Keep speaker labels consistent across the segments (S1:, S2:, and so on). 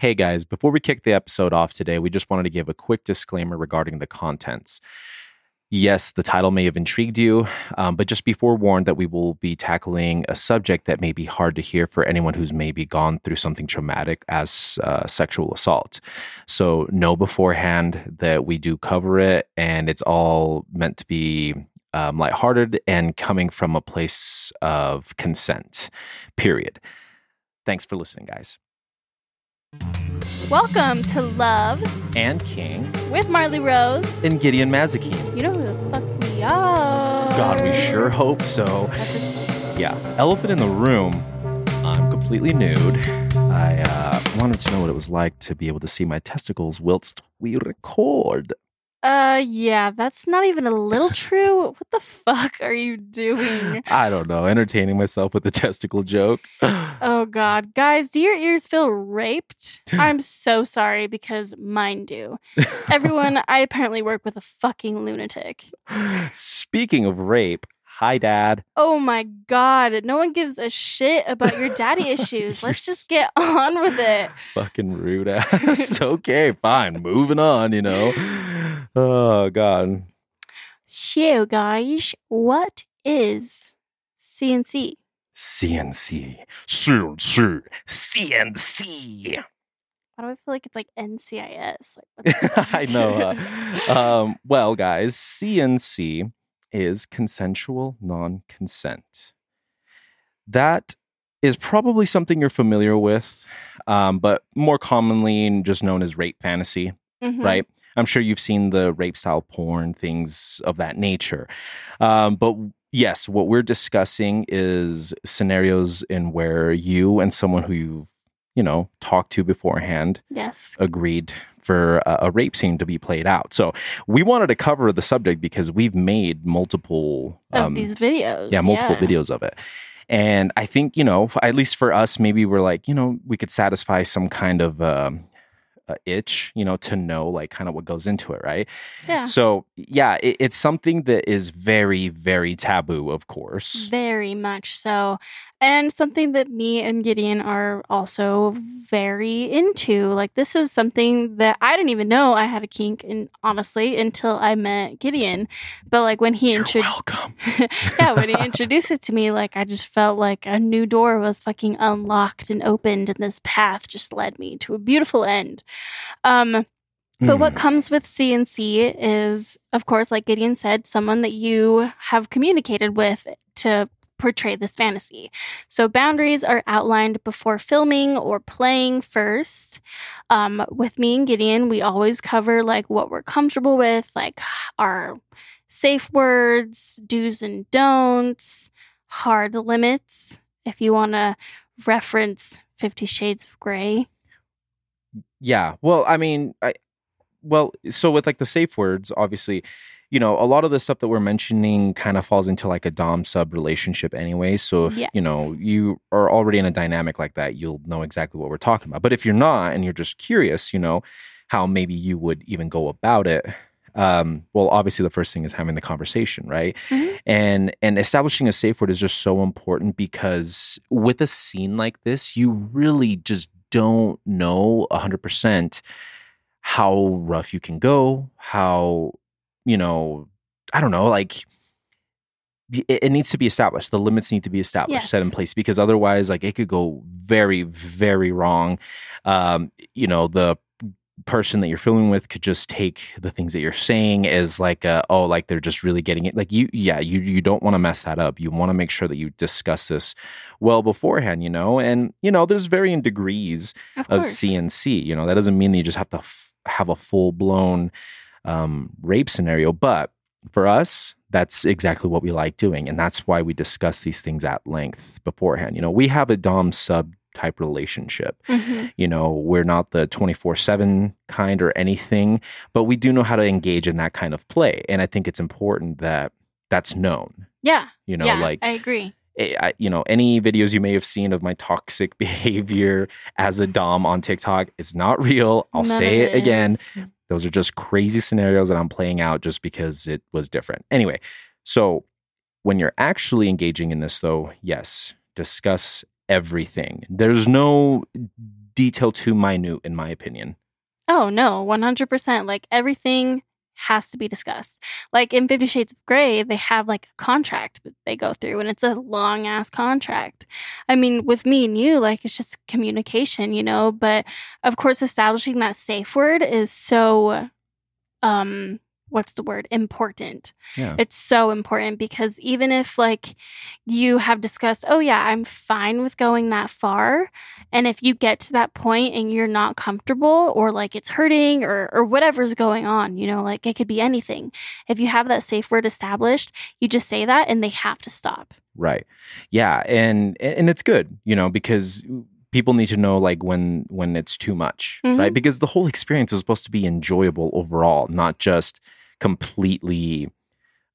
S1: Hey guys, before we kick the episode off today, we just wanted to give a quick disclaimer regarding the contents. Yes, the title may have intrigued you, um, but just be forewarned that we will be tackling a subject that may be hard to hear for anyone who's maybe gone through something traumatic as uh, sexual assault. So, know beforehand that we do cover it, and it's all meant to be um, lighthearted and coming from a place of consent, period. Thanks for listening, guys.
S2: Welcome to Love
S1: And Kink
S2: with Marley Rose.
S1: and Gideon Mazikeen.
S2: You know who the fuck we are.
S1: God, we sure hope so.
S2: At this point.
S1: Yeah, elephant in the room. I'm completely nude. I uh, wanted to know what it was like to be able to see my testicles whilst we record.
S2: Uh, yeah, that's not even a little true. What the fuck are you doing?
S1: I don't know, entertaining myself with a testicle joke.
S2: Oh God, guys, do your ears feel raped? I'm so sorry because mine do. Everyone, I apparently work with a fucking lunatic.
S1: Speaking of rape, hi, Dad.
S2: Oh my God, no one gives a shit about your daddy issues. Let's just get on with it.
S1: Fucking rude ass. okay, fine. Moving on, you know. Oh, God.
S2: So, guys, what is CNC?
S1: CNC. CNC. CNC.
S2: Why do I feel like it's like NCIS? Like,
S1: I know. Uh, um, well, guys, CNC is consensual non consent. That is probably something you're familiar with, um, but more commonly just known as rape fantasy,
S2: Mhm.
S1: right? I'm sure you've seen the rape style porn, things of that nature. Um, but yes, what we're discussing is scenarios in where you and someone who you, you know, talked to beforehand
S2: Yes.
S1: agreed for a, a rape scene to be played out. So we wanted to cover the subject because we've made multiple
S2: Of these videos.
S1: yeah, multiple videos of it. And I think, you know, at least for us, maybe we're like, you know, we could satisfy some kind of um, uh, itch, you know, to know like kind of what goes into it, right?
S2: Yeah.
S1: So, yeah, it, it's something that is very, very taboo, of course.
S2: Very much so. And something that me and Gideon are also very into. Like, this is something that I didn't even know I had a kink, in, honestly, until I met Gideon. But, like, when he introduced. yeah, when he introduced it to me, like I just felt like a new door was fucking unlocked and opened, and this path just led me to a beautiful end. Um, but what
S1: Mm.
S2: comes with CNC is, of course, like Gideon said, someone that you have communicated with to portray this fantasy. So boundaries are outlined before filming or playing first. Um, with me and Gideon, we always cover like what we're comfortable with, like our safe words, do's and don'ts, hard limits. If you want to reference Fifty Shades of Grey.
S1: Yeah. Well, I mean, I well, so with like the safe words, obviously, you know, a lot of the stuff that we're mentioning kind of falls into like a dom sub relationship anyway. So if you know you are already in a dynamic like that, you'll know exactly what we're talking about. But if you're not and you're just curious, you know, how maybe you would even go about it. Um, well, obviously the first thing is having the conversation, right?
S2: Mhm.
S1: And and establishing a safe word is just so important because with a scene like this, you really just don't know 100% how rough you can go, how, you know, I don't know, like it, it needs to be established. The limits need to be established, set in place, because otherwise, like it could go very, very wrong. Um, you know, the person that you're filming with could just take the things that you're saying as like uh oh like they're just really getting it like you yeah you you don't want to mess that up you want to make sure that you discuss this well beforehand you know and you know there's varying degrees
S2: Of
S1: of. CNC. You know, that doesn't mean that you just have to f- have a full blown um, rape scenario, but for us, that's exactly what we like doing. And that's why we discuss these things at length beforehand. You know, we have a Dom sub type relationship.
S2: Mhm.
S1: You know, we're not the 24 7 kind or anything, but we do know how to engage in that kind of play. And I think it's important that that's known.
S2: Yeah.
S1: You know,
S2: yeah.
S1: like
S2: I agree.
S1: I, you know, any videos you may have seen of my toxic behavior as a dom on TikTok, it's not real. I'll
S2: None
S1: say it again. Those are just crazy scenarios that I'm playing out just because it was different. Anyway, so when you're actually engaging in this, though, yes, discuss everything. There's no detail too minute, in my opinion.
S2: Oh no, one hundred percent. Like everything has to be discussed. Like in Fifty Shades of Grey, they have like a contract that they go through, and it's a long ass contract. I mean, with me and you, like it's just communication, you know. But of course, establishing that safe word is so, um, what's the word? Important.
S1: Yeah.
S2: It's so important because even if like you have discussed, oh yeah, I'm fine with going that far, and if you get to that point and you're not comfortable or like it's hurting or or whatever's going on, you know, like it could be anything. If you have that safe word established, you just say that and they have to stop.
S1: Right. Yeah, and and it's good, you know, because people need to know like when when it's too much,
S2: Mhm.
S1: right? Because the whole experience is supposed to be enjoyable overall, not just completely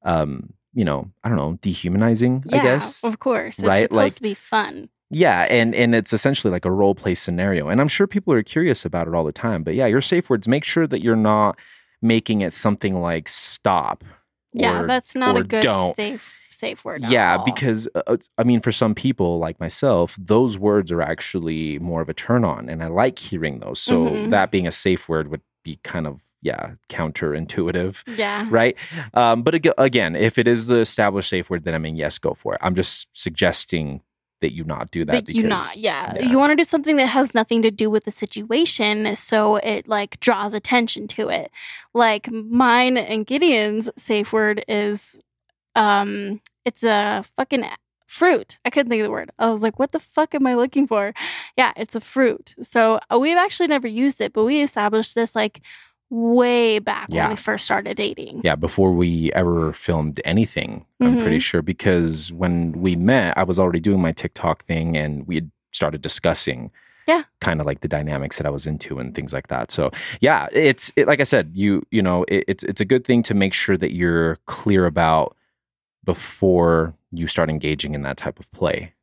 S1: um, you know, I don't know, dehumanizing,
S2: Yeah,
S1: I guess.
S2: of course. It's
S1: Right,
S2: supposed
S1: like-
S2: to be fun.
S1: Yeah, and and it's essentially like a role play scenario. And I'm sure people are curious about it all the time. But yeah, your safe words, make sure that you're not making it something like stop.
S2: Yeah,
S1: or-
S2: that's not a good
S1: don't.
S2: safe safe word.
S1: Yeah, because uh, uh, I mean, for some people like myself, those words are actually more of a turn on, and I like hearing those. So
S2: Mhm.
S1: that being a safe word would be kind of yeah counterintuitive,
S2: yeah.
S1: right? Um, but again, if it is the established safe word, then I mean, yes, go for it. I'm just suggesting that you not do that.
S2: That you not, yeah.
S1: yeah.
S2: You want to do something that has nothing to do with the situation, so it like draws attention to it. Like mine and Gideon's safe word is, um, it's a fucking fruit. I couldn't think of the word. I was like, what the fuck am I looking for? Yeah, it's a fruit. So uh, we've actually never used it, but we established this like way back
S1: Yeah.
S2: when we first started dating.
S1: Yeah, before we ever filmed anything, I'm pretty
S2: Mhm.
S1: sure because when we met, I was already doing my TikTok thing and we had started discussing
S2: Yeah.
S1: kind of like the dynamics that I was into and things like that. So, yeah, it's it, like I said, you you know, it, it's it's a good thing to make sure that you're clear about before you start engaging in that type of play.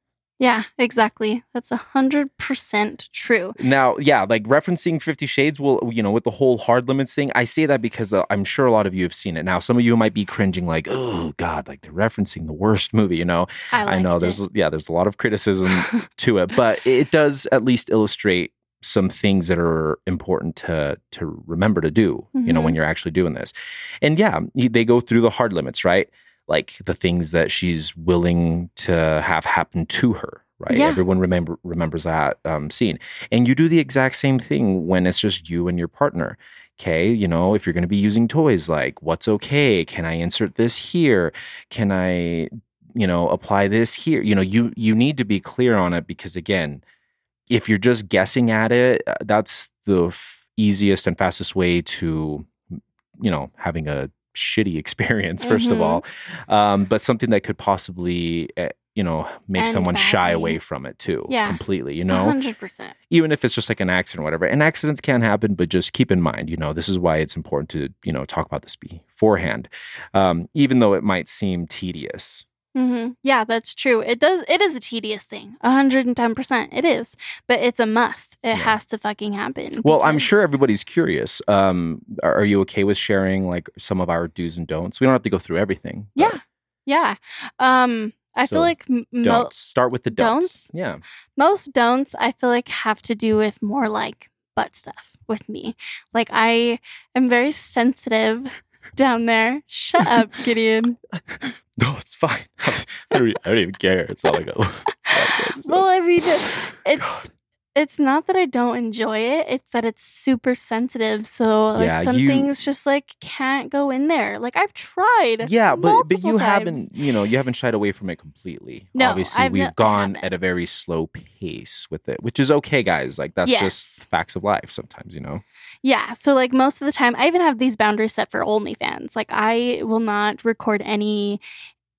S2: Yeah, exactly. That's a hundred percent true.
S1: Now, yeah, like referencing 50 Shades will, you know, with the whole hard limits thing, I say that because uh, I'm sure a lot of you have seen it. Now, some of you might be cringing like, "Oh god, like they're referencing the worst movie," you know.
S2: I,
S1: I know there's
S2: it.
S1: yeah, there's a lot of criticism to it, but it does at least illustrate some things that are important to to remember to do, you know, when you're actually doing this. And yeah, they go through the hard limits, right? Like the things that she's willing to have happen to her, right?
S2: Yeah.
S1: Everyone remember remembers that um, scene, and you do the exact same thing when it's just you and your partner. Okay, you know, if you're going to be using toys, like what's okay? Can I insert this here? Can I you know apply this here you know you you need to be clear on it because again if you're just guessing at it uh, that's the f- easiest and fastest way to you know having a shitty experience 1st of
S2: Mhm.
S1: all um, but something that could possibly uh, you know make
S2: End
S1: someone shy away from it too
S2: Yeah.
S1: completely you know
S2: hundred percent.
S1: even if it's just like an accident or whatever and accidents can happen but just keep in mind you know this is why it's important to you know talk about this beforehand um, even though it might seem tedious
S2: hmm Yeah, that's true. It does. It is a tedious thing. Hundred and ten percent. It is, but it's a must. It
S1: Yeah.
S2: has to fucking happen.
S1: Well, I'm sure everybody's curious. Um, are, are you okay with sharing like some of our do's and don'ts? We don't have to go through everything. but
S2: Yeah. Yeah. Um, I
S1: So,
S2: feel like mo-
S1: Don'ts. Start with the don'ts.
S2: Don'ts?
S1: Yeah.
S2: most don'ts. I feel like have to do with more like butt stuff with me. Like I am very sensitive down there. Shut up, Gideon.
S1: No, it's fine. I don't, I don't even care. It's not like a.
S2: Well, I mean, it's it's not that I don't enjoy it. It's that it's super sensitive. So like
S1: Yeah,
S2: some
S1: you-
S2: things just like can't go in there. Like I've tried.
S1: yeah, but but you
S2: times.
S1: haven't. You know, you haven't shied away from it completely.
S2: No,
S1: Obviously,
S2: I've
S1: we've
S2: I
S1: gone at a very slow pace with it, which is okay, guys. Like that's
S2: Yes.
S1: just facts of life. Sometimes, you know.
S2: Yeah. So like most of the time, I even have these boundaries set for OnlyFans. Like I will not record any.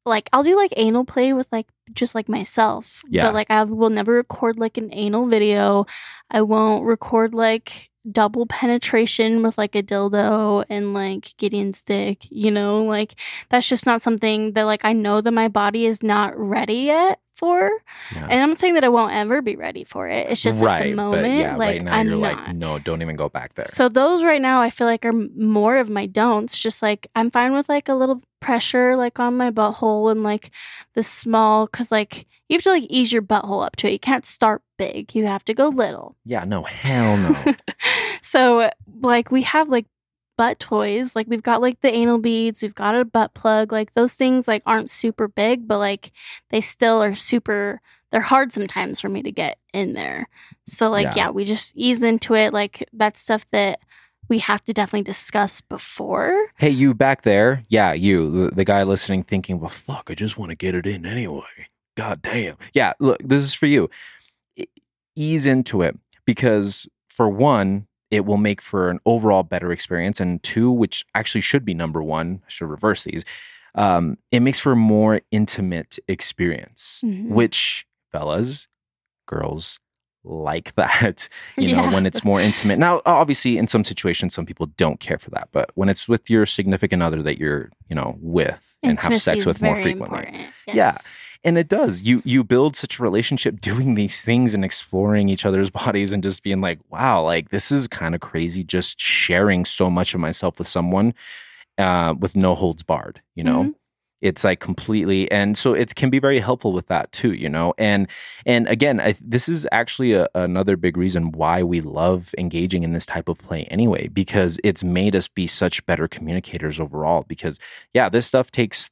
S2: Like I'll do like anal play with like just like myself.
S1: Yeah.
S2: But like I will never record like an anal video. I won't record like double penetration with like a dildo and like Gideon stick, you know, like that's just not something that like I know that my body is not ready yet for.
S1: Yeah.
S2: And I'm saying that I won't ever be ready for it. It's just
S1: right,
S2: at the moment,
S1: yeah,
S2: like
S1: right now
S2: I'm
S1: you're
S2: not.
S1: like, no, don't even go back there.
S2: So those right now I feel like are more of my don'ts. Just like I'm fine with like a little pressure like on my butthole and like the small cuz like you have to like ease your butthole up to it. You can't start big. You have to go little.
S1: yeah, no, hell no.
S2: so like we have like butt toys. Like we've got like the anal beads, we've got a butt plug. Like those things like aren't super big, but like they still are super they're hard sometimes for me to get in there. So like
S1: Yeah.
S2: yeah, we just ease into it. Like that's stuff that we have to definitely discuss before.
S1: hey, you back there? Yeah, you, the, the guy listening, thinking, well, fuck, I just want to get it in anyway. God damn. Yeah, look, this is for you. E- Ease into it because, for one, it will make for an overall better experience. And two, which actually should be number one, I should reverse these, um, it makes for a more intimate experience,
S2: Mhm.
S1: which, fellas, girls, like that you know
S2: Yeah.
S1: when it's more intimate now obviously in some situations some people don't care for that but when it's with your significant other that you're you know with and have sex with more frequently
S2: important.
S1: Yeah. And it does you you build such a relationship doing these things and exploring each other's bodies and just being like wow like this is kind of crazy just sharing so much of myself with someone uh with no holds barred you know
S2: Mhm.
S1: it's like completely and so it can be very helpful with that too you know and and again I, this is actually a, another big reason why we love engaging in this type of play anyway because it's made us be such better communicators overall because yeah this stuff takes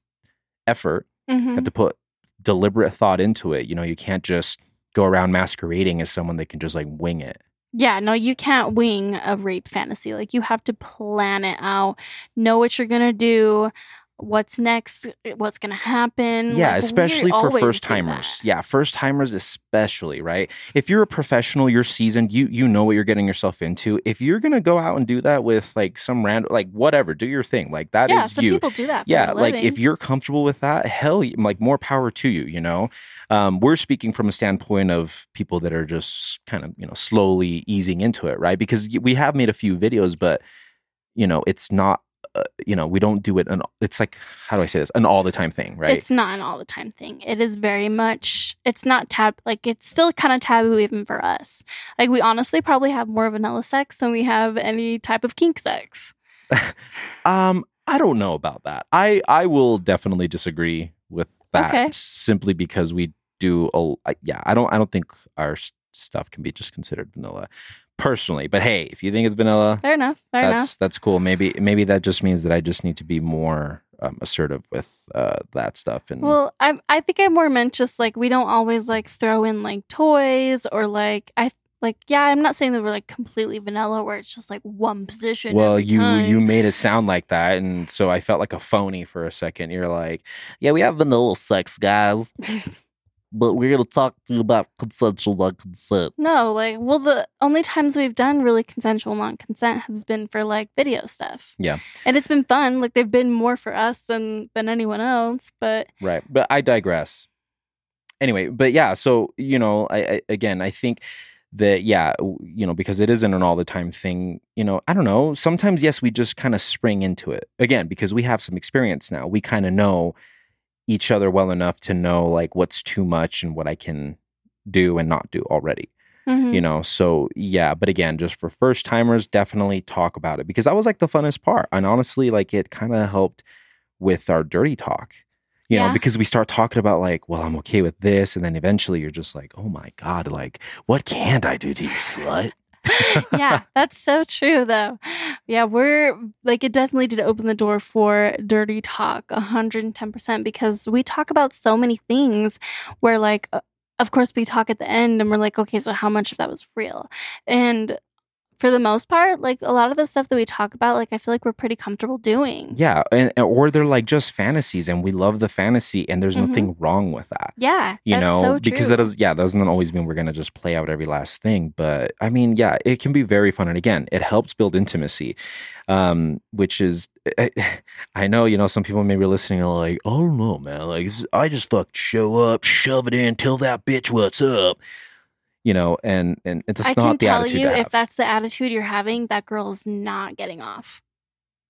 S1: effort you
S2: Mhm.
S1: have to put deliberate thought into it you know you can't just go around masquerading as someone that can just like wing it
S2: Yeah, no, you can't wing a rape fantasy. Like you have to plan it out, know what you're gonna do, what's next, what's gonna happen.
S1: Yeah,
S2: Like,
S1: especially for first timers. Yeah, first timers especially, right? If you're a professional, you're seasoned, you you know what you're getting yourself into. If you're gonna go out and do that with like some random like whatever, do your thing. Like that is
S2: Yeah, some
S1: you.
S2: people do that.
S1: Yeah, like if you're comfortable with that, hell, like more power to you. You know, um, we're speaking from a standpoint of people that are just kind of you know slowly easing into it, right? Because we have made a few videos, but you know, it's not. Uh, you know, we don't do it. An, it's like how do I say this? An all the time thing, right?
S2: It's not an all the time thing. It is very much. It's not tab. Like it's still kind of taboo even for us. Like we honestly probably have more vanilla sex than we have any type of kink sex.
S1: Um, I don't know about that. I I will definitely disagree with that
S2: Okay.
S1: simply because we do. a, yeah, I don't. I don't think our stuff can be just considered vanilla, personally. But hey, if you think it's vanilla,
S2: Fair enough. Fair
S1: that's
S2: enough.
S1: that's cool. Maybe maybe that just means that I just need to be more um, assertive with uh, that stuff. And
S2: Well, I I think I more meant just like we don't always like throw in like toys or like I like yeah. I'm not saying that we're like completely vanilla where it's just like one position.
S1: well, you
S2: time.
S1: you made it sound like that, and so I felt like a phony for a second. You're like, yeah, we have vanilla sex, guys. But we're gonna talk to you about consensual non-consent.
S2: No, like, well, the only times we've done really consensual non consent has been for like video stuff.
S1: Yeah.
S2: And it's been fun. Like, they've been more for us than than anyone else. But
S1: Right. But I digress. Anyway, but yeah, so, you know, I, I again, I think that yeah, you know, because it isn't an all the time thing, you know, I don't know, sometimes yes, we just kind of spring into it. Again, because we have some experience now. We kind of know each other well enough to know like what's too much and what I can do and not do already
S2: mhm.
S1: you know? So yeah but again just for first timers definitely talk about it because that was like the funnest part and honestly like it kind of helped with our dirty talk you know because we start talking about like well i'm okay with this and then eventually you're just like oh my god like what can't i do to you slut
S2: yeah, that's so true, though. Yeah, we're like, it definitely did open the door for dirty talk 110% because we talk about so many things where, like, uh, of course, we talk at the end and we're like, okay, so how much of that was real? And for the most part, like, a lot of the stuff that we talk about, like, I feel like we're pretty comfortable doing.
S1: yeah and or they're like just fantasies and we love the fantasy and there's
S2: Mhm.
S1: nothing wrong with that
S2: Yeah.
S1: you
S2: that's
S1: know
S2: so
S1: because that is yeah that doesn't always mean we're gonna just play out every last thing but i mean yeah it can be very fun and again it helps build intimacy um which is I, I know you know some people may be listening are like oh no man like i just fuck show up shove it in tell that bitch what's up you know, and and that's
S2: I
S1: not
S2: can
S1: the
S2: tell
S1: attitude
S2: you if that's the attitude you're having, that girl's not getting off.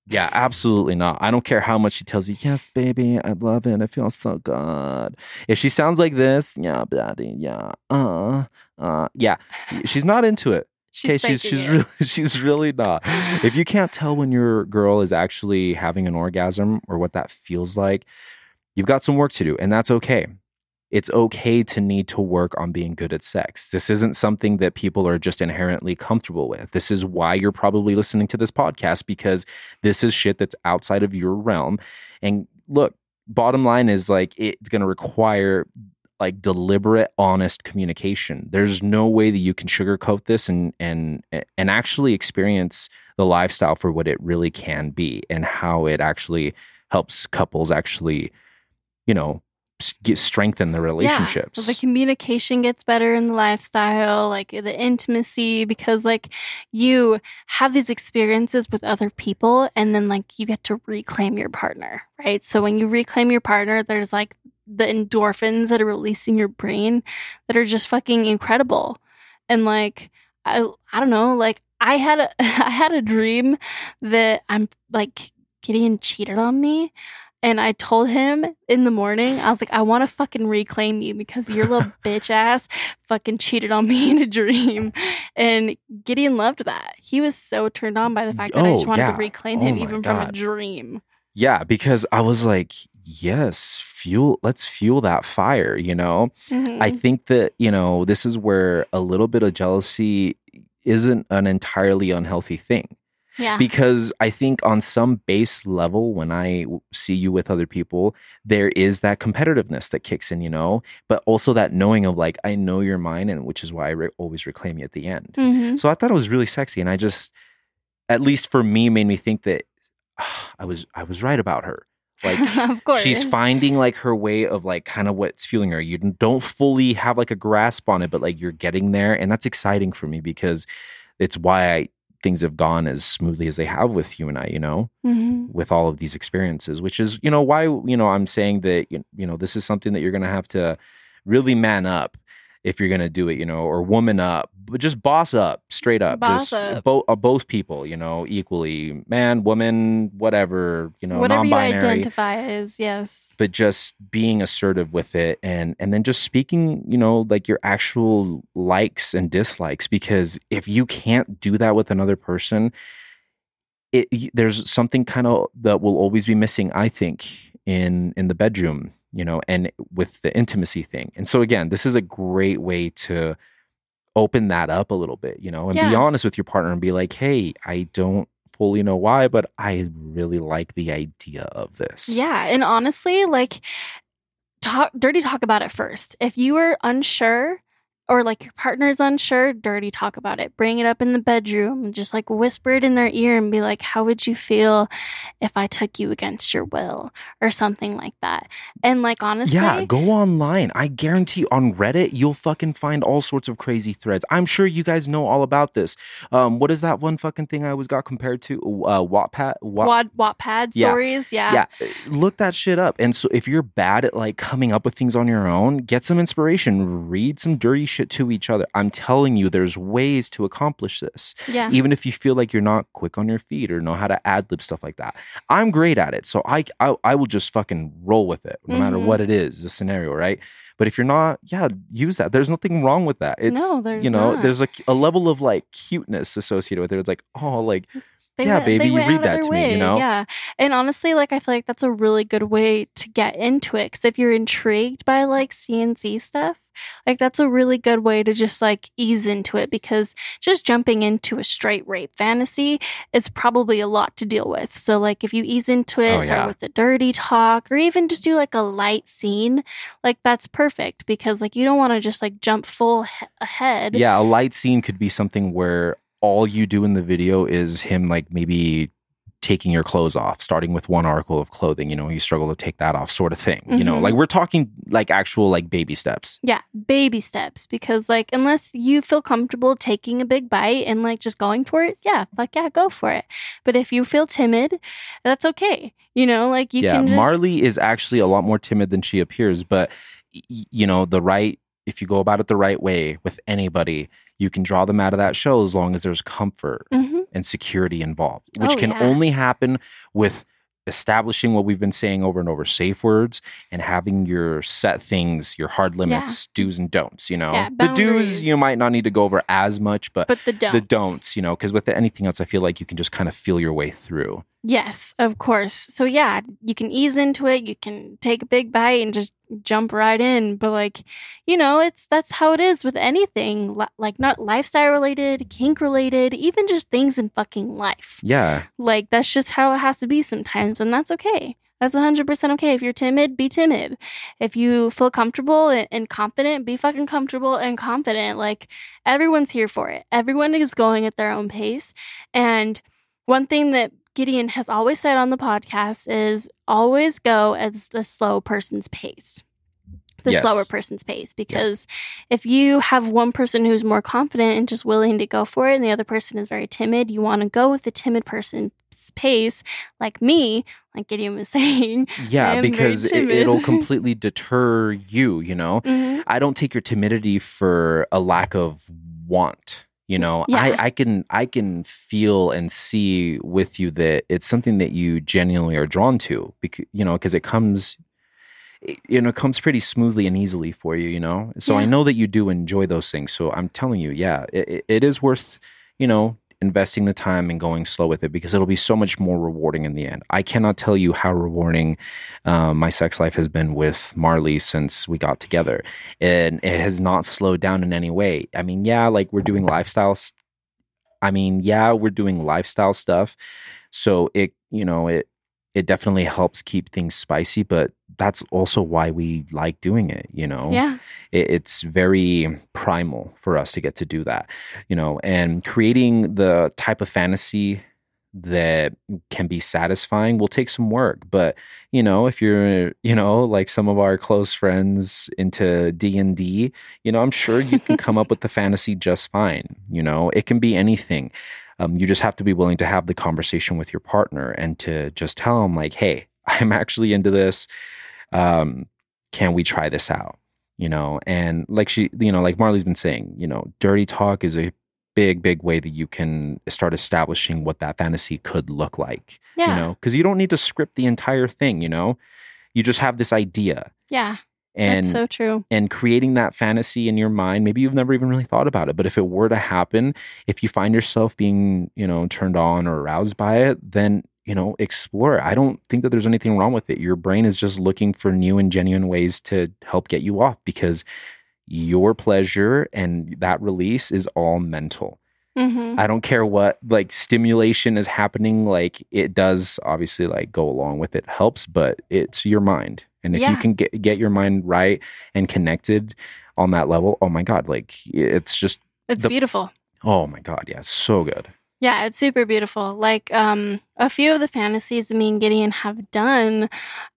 S1: Yeah, absolutely not. I don't care how much she tells you, yes, baby, I love it. It feels so good. If she sounds like this, yeah, daddy, yeah, uh, uh, yeah, she's not into it.
S2: She's
S1: Okay, she's she's
S2: it.
S1: really she's really not. If you can't tell when your girl is actually having an orgasm or what that feels like, you've got some work to do, and that's okay. It's okay to need to work on being good at sex. This isn't something that people are just inherently comfortable with. This is why you're probably listening to this podcast because this is shit that's outside of your realm. And look, bottom line is like it's going to require like deliberate honest communication there's no way that you can sugarcoat this and and and actually experience the lifestyle for what it really can be and how it actually helps couples actually you know get strengthen the relationships
S2: Yeah, the communication gets better in the lifestyle, like the intimacy, because like you have these experiences with other people, and then like you get to reclaim your partner, right? So when you reclaim your partner, there's like the endorphins that are releasing your brain that are just fucking incredible, and like I I don't know, like I had a I had a dream that I'm like Gideon cheated on me. And I told him in the morning, I was like, I want to fucking reclaim you because your little bitch ass fucking cheated on me in a dream. And Gideon loved that. He was so turned on by the fact that I just
S1: Oh,
S2: wanted
S1: yeah.
S2: to reclaim
S1: Oh
S2: him even from a dream.
S1: yeah because i was like yes fuel let's fuel that fire you know
S2: Mhm.
S1: I think that, you know, this is where a little bit of jealousy isn't an entirely unhealthy thing.
S2: Yeah.
S1: Because I think on some base level, when I see you with other people, there is that competitiveness that kicks in, you know, but also that knowing of like, I know you're mine, and which is why I re- always reclaim you at the end.
S2: Mhm.
S1: So I thought it was really sexy. And I just, at least for me, made me think that I was, I was right about her. Like, she's finding like her way of like kind of what's fueling her. You don't fully have like a grasp on it, but like you're getting there, and that's exciting for me because it's why I, things have gone as smoothly as they have with you and I. You know,
S2: Mhm.
S1: with all of these experiences, which is you know why you know I'm saying that you you know this is something that you're gonna have to really man up if you're gonna do it, you know, or woman up, but just boss up, straight up,
S2: Boss
S1: just
S2: up.
S1: Both uh, both people, you know, equally, man, woman, whatever, you know,
S2: Whatever you
S1: non-binary
S2: identify as, yes.
S1: but just being assertive with it and and then just speaking you know like your actual likes and dislikes because if you can't do that with another person it there's something kind of that will always be missing i think in in the bedroom you know and with the intimacy thing. And so again this is a great way to open that up a little bit you know and be honest with your partner and be like hey i don't fully know why but i really like the idea of this.
S2: Yeah, and honestly, like talk dirty talk about it first. If you are unsure or like your partner's unsure, dirty talk about it. Bring it up in the bedroom and just like whisper it in their ear and be like, "How would you feel if I took you against your will?" or something like that. And like honestly,
S1: Yeah, go online. I guarantee on Reddit, you'll fucking find all sorts of crazy threads. I'm sure you guys know all about this. Um, what is that one fucking thing I always got compared to? Uh, Wattpad? Wat-
S2: Wad Wattpad
S1: Yeah.
S2: stories, yeah.
S1: yeah, look that shit up. And so if you're bad at like coming up with things on your own, get some inspiration. Read some dirty shit to each other. I'm telling you, there's ways to accomplish this.
S2: Yeah.
S1: Even if you feel like you're not quick on your feet or know how to ad lib stuff like that. I'm great at it. So I, I, I will just fucking roll with it no matter
S2: Mhm.
S1: what it is, the scenario, right? But if you're not, yeah, use that. There's nothing wrong with that. It's,
S2: No, there's
S1: you know,
S2: not.
S1: there's a, a level of like cuteness associated with it. It's like, oh, like,
S2: They
S1: Yeah,
S2: went-
S1: baby, you read that to me, you know?
S2: Yeah. And honestly, like, I feel like that's a really good way to get into it. Cause if you're intrigued by like CNC stuff, like, that's a really good way to just like ease into it because just jumping into a straight rape fantasy is probably a lot to deal with. So, like, if you ease into it,
S1: Oh,
S2: start
S1: yeah.
S2: with the dirty talk, or even just do like a light scene, like, that's perfect because, like, you don't want to just like jump full he- ahead.
S1: yeah, a light scene could be something where all you do in the video is him like maybe taking your clothes off, starting with one article of clothing, you know, you struggle to take that off, sort of thing. You know, like mm-hmm. we're talking like actual like baby steps.
S2: Yeah, baby steps because like unless you feel comfortable taking a big bite and like just going for it, yeah, fuck yeah, go for it. But if you feel timid, that's okay. You know, like you
S1: yeah,
S2: can just
S1: Marley is actually a lot more timid than she appears, but you know, the right if you go about it the right way with anybody, you can draw them out of that show as long as there's comfort
S2: hmm
S1: and security involved, which
S2: Oh,
S1: can
S2: yeah.
S1: only happen with establishing what we've been saying over and over safe words and having your set things, your hard limits, do's and don'ts, you know.
S2: Yeah,
S1: the do's you might not need to go over as much, but,
S2: But the don'ts.
S1: the don'ts, you know, because with anything else, I feel like you can just kind of feel your way through.
S2: Yes, of course. So yeah, you can ease into it. You can take a big bite and just jump right in. But like, you know, it's that's how it is with anything. li- Like not lifestyle related, kink related, even just things in fucking life.
S1: Yeah.
S2: Like that's just how it has to be sometimes, and that's okay. That's 100% okay. If you're timid, be timid. If you feel comfortable and, and confident, be fucking comfortable and confident. Like everyone's here for it. Everyone is going at their own pace. And one thing that Gideon has always said on the podcast is always go at the slow person's pace. The
S1: Yes.
S2: slower person's pace. Because if you have one person who's more confident and just willing to go for it, and the other person is very timid, you want to go with the timid person's pace, like me, like Gideon was saying.
S1: Yeah, because it, it'll completely deter you, you know?
S2: Mhm.
S1: I don't take your timidity for a lack of want. You know,
S2: Yeah.
S1: I, I can I can feel and see with you that it's something that you genuinely are drawn to because you know because it comes you know it comes pretty smoothly and easily for you you know? So I know that you do enjoy those things. So I'm telling you yeah it- it is worth you know investing the time and going slow with it because it'll be so much more rewarding in the end I cannot tell you how rewarding um, my sex life has been with Marley since we got together and it has not slowed down in any way. I mean, yeah, like we're doing lifestyle. I mean, yeah, we're doing lifestyle stuff, so it you know it it definitely helps keep things spicy, but that's also why we like doing it. You know,
S2: Yeah.
S1: it, it's very primal for us to get to do that. You know, and creating the type of fantasy that can be satisfying will take some work but you know if you're you know like some of our close friends into d&d you know i'm sure you can come up with the fantasy just fine you know it can be anything um, you just have to be willing to have the conversation with your partner and to just tell them like hey i'm actually into this um, can we try this out you know and like she you know like marley's been saying you know dirty talk is a big big way that you can start establishing what that fantasy could look like
S2: Yeah.
S1: you know because you don't need to script the entire thing you know you just have this idea
S2: Yeah.
S1: and
S2: that's so true.
S1: and creating that fantasy in your mind maybe you've never even really thought about it but if it were to happen if you find yourself being you know turned on or aroused by it then you know explore it i don't think that there's anything wrong with it your brain is just looking for new and genuine ways to help get you off because your pleasure and that release is all mental
S2: hmm
S1: I don't care what like stimulation is happening. Like it does obviously like go along with it helps, but it's your mind. And if you can get get your mind right and connected on that level, oh my god, like it's just
S2: It's
S1: the-
S2: beautiful.
S1: oh my god, yeah, so good.
S2: Yeah, it's super beautiful. Like um a few of the fantasies me and Gideon have done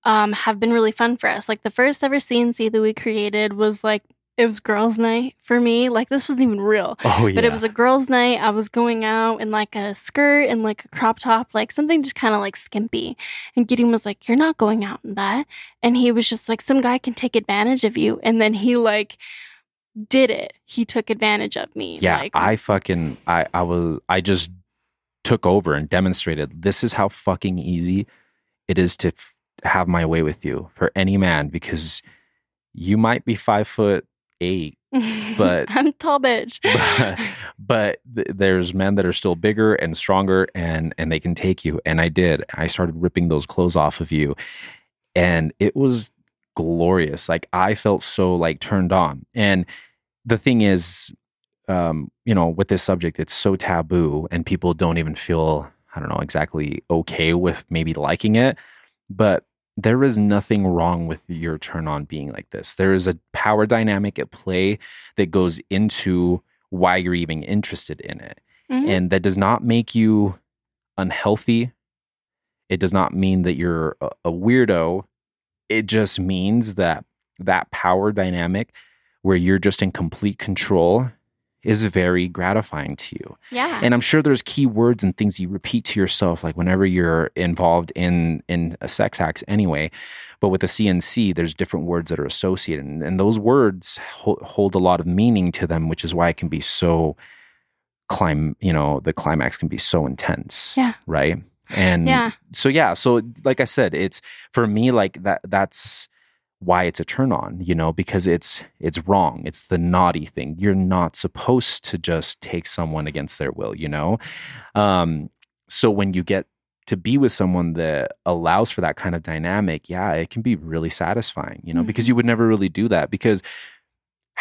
S2: um have been really fun for us. Like the first ever CNC that we created was like it was girls' night for me. Like this wasn't even real.
S1: Oh yeah.
S2: But it was a girls' night. I was going out in like a skirt and like a crop top, like something just kind of like skimpy. And Gideon was like, You're not going out in that. And he was just like, Some guy can take advantage of you. And then he like did it. He took advantage of me.
S1: yeah,
S2: Like,
S1: I fucking I I was I just took over and demonstrated this is how fucking easy it is to f- have my way with you for any man because you might be five foot eight but-
S2: I'm tall bitch.
S1: but, but th- there's men that are still bigger and stronger and and they can take you and i did i started ripping those clothes off of you and it was glorious like i felt so like turned on and the thing is um you know with this subject it's so taboo and people don't even feel i don't know exactly okay with maybe liking it but there is nothing wrong with your turn on being like this there is a power dynamic at play that goes into why you're even interested in it.
S2: Mhm.
S1: And that does not make you unhealthy. It does not mean that you're a, a weirdo. It just means that that power dynamic where you're just in complete control is very gratifying to you.
S2: Yeah.
S1: And I'm sure there's key words and things you repeat to yourself, like whenever you're involved in in a sex act anyway. But with the CNC, there's different words that are associated, and, and those words hold, hold a lot of meaning to them, which is why it can be so climb. You know, the climax can be so intense.
S2: Yeah.
S1: Right. And
S2: Yeah.
S1: so yeah, so like I said, it's for me like that. That's why it's a turn on, you know, because it's it's wrong. It's the naughty thing. You're not supposed to just take someone against their will, you know. Um, so when you get to be with someone that allows for that kind of dynamic, yeah, it can be really satisfying, you know, because
S2: Mhm.
S1: you would never really do that. Because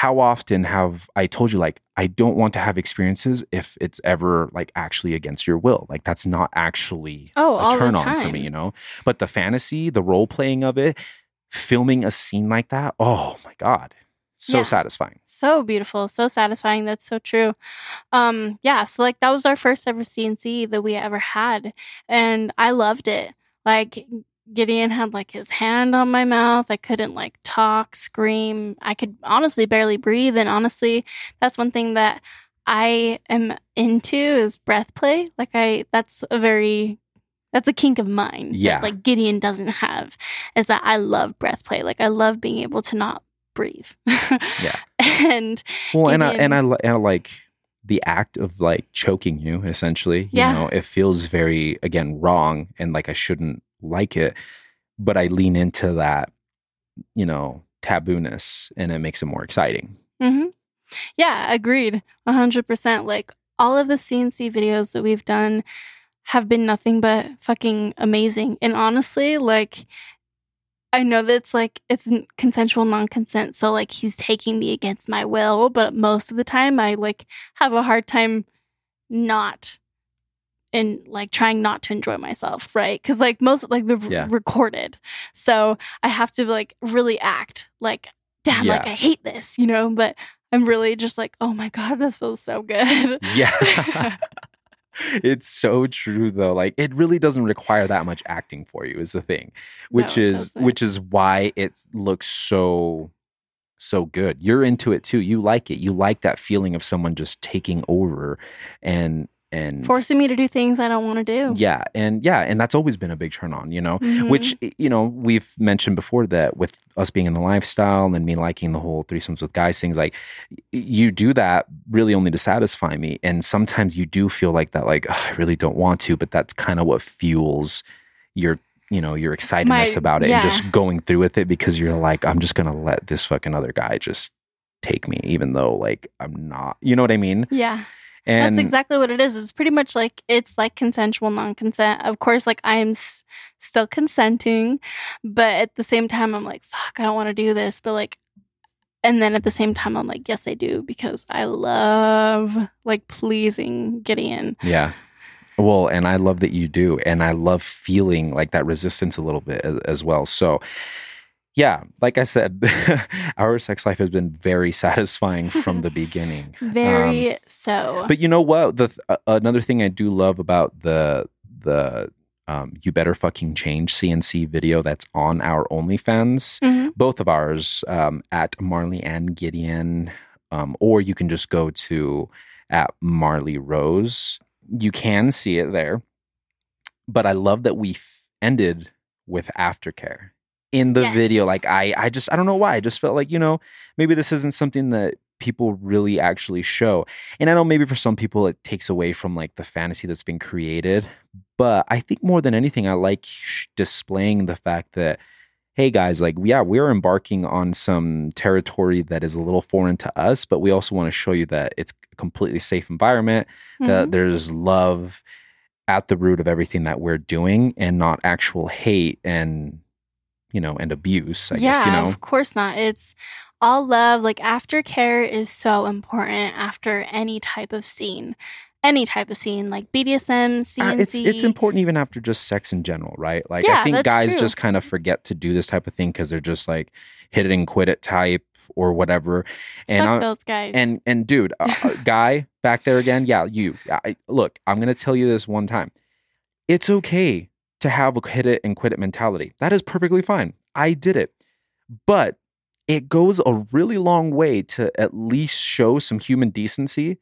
S1: how often have I told you like I don't want to have experiences if it's ever like actually against your will? Like that's not actually
S2: Oh,
S1: a turn on for me, you know. But the fantasy, the role playing of it, filming a scene like that, oh my god, so
S2: Yeah.
S1: satisfying.
S2: so beautiful, so satisfying. That's so true. Um, yeah, so like that was our first ever CNC that we ever had, and I loved it. Like Gideon had like his hand on my mouth. I couldn't like talk, scream. I could honestly barely breathe, and honestly, that's one thing that I am into is breath play. Like I, that's a very that's a kink of mine. that,
S1: Yeah.
S2: like Gideon doesn't have is that I love breath play. Like I love being able to not breathe.
S1: Yeah.
S2: And
S1: Well, and I and I and I like the act of like choking you essentially. You
S2: Yeah.
S1: know, it feels very again wrong and like I shouldn't like it, but I lean into that, you know, tabooness and it makes it more exciting.
S2: hmm Yeah, agreed. 100%. Like all of the CNC videos that we've done have been nothing but fucking amazing. And honestly, like, I know that it's like it's consensual non consent. So, like, he's taking me against my will. But most of the time, I like have a hard time not and like trying not to enjoy myself, right? Because like most like the
S1: Yeah.
S2: recorded, so I have to like really act like, damn, like I hate this, you know. But I'm really just like, oh my god, this feels so good.
S1: Yeah. it's so true though. Like it really doesn't require that much acting for you is the thing. Which
S2: No,
S1: is
S2: doesn't.
S1: which is why it looks so so good. You're into it too. You like it. You like that feeling of someone just taking over and and
S2: Forcing me to do things I don't want to do.
S1: yeah, and yeah, and that's always been a big turn on, you know.
S2: Mhm.
S1: Which you know we've mentioned before that with us being in the lifestyle and me liking the whole threesomes with guys things like you do that really only to satisfy me, and sometimes you do feel like that, like "Ugh, I really don't want to, but that's kind of what fuels your you know your excitedness
S2: My-
S1: about it
S2: yeah.
S1: and just going through with it because you're like I'm just gonna let this fucking other guy just take me even though like I'm not, you know what I mean?
S2: yeah.
S1: And
S2: That's exactly what it is. It's pretty much like it's like consensual non-consent. Of course, like I am s- still consenting, but at the same time, I'm like, fuck, I don't want to do this. But like, and then at the same time, I'm like, yes, I do because I love like pleasing Gideon.
S1: Yeah. Well, and I love that you do. And I love feeling like that resistance a little bit as, as well. So, yeah, like I said, our sex life has been very satisfying from the beginning.
S2: Very so.
S1: But you know what? The th- uh, another thing I do love about the the um, you better fucking change CNC video that's on our OnlyFans,
S2: Mhm.
S1: both of ours um, at Marley and Gideon, um, or you can just go to at Marley Rose. You can see it there, but I love that we f- ended with aftercare in the
S2: Yes.
S1: video. Like I, I just I don't know why. I just felt like you know maybe this isn't something that people really actually show. And I know maybe for some people it takes away from like the fantasy that's been created, but I think more than anything I like displaying the fact that hey guys, like yeah, we're embarking on some territory that is a little foreign to us, but we also want to show you that it's a completely safe environment, that
S2: Mhm.
S1: there's love at the root of everything that we're doing and not actual hate and you know and abuse, I
S2: yeah,
S1: guess, you know.
S2: of course not. It's all love. Like aftercare is so important after any type of scene, any type of scene, like BDSM, CNC.
S1: Uh, it's it's important even after just sex in general, right? Like
S2: Yeah,
S1: I think guys
S2: true.
S1: just kind of forget to do this type of thing because they're just like hit it and quit it type or whatever. And
S2: Fuck
S1: I-
S2: those guys.
S1: and and dude, uh, uh, guy back there again, yeah, you. I, look, I'm gonna tell you this one time. It's okay to have a hit it and quit it mentality. That is perfectly fine. I did it, but it goes a really long way to at least show some human decency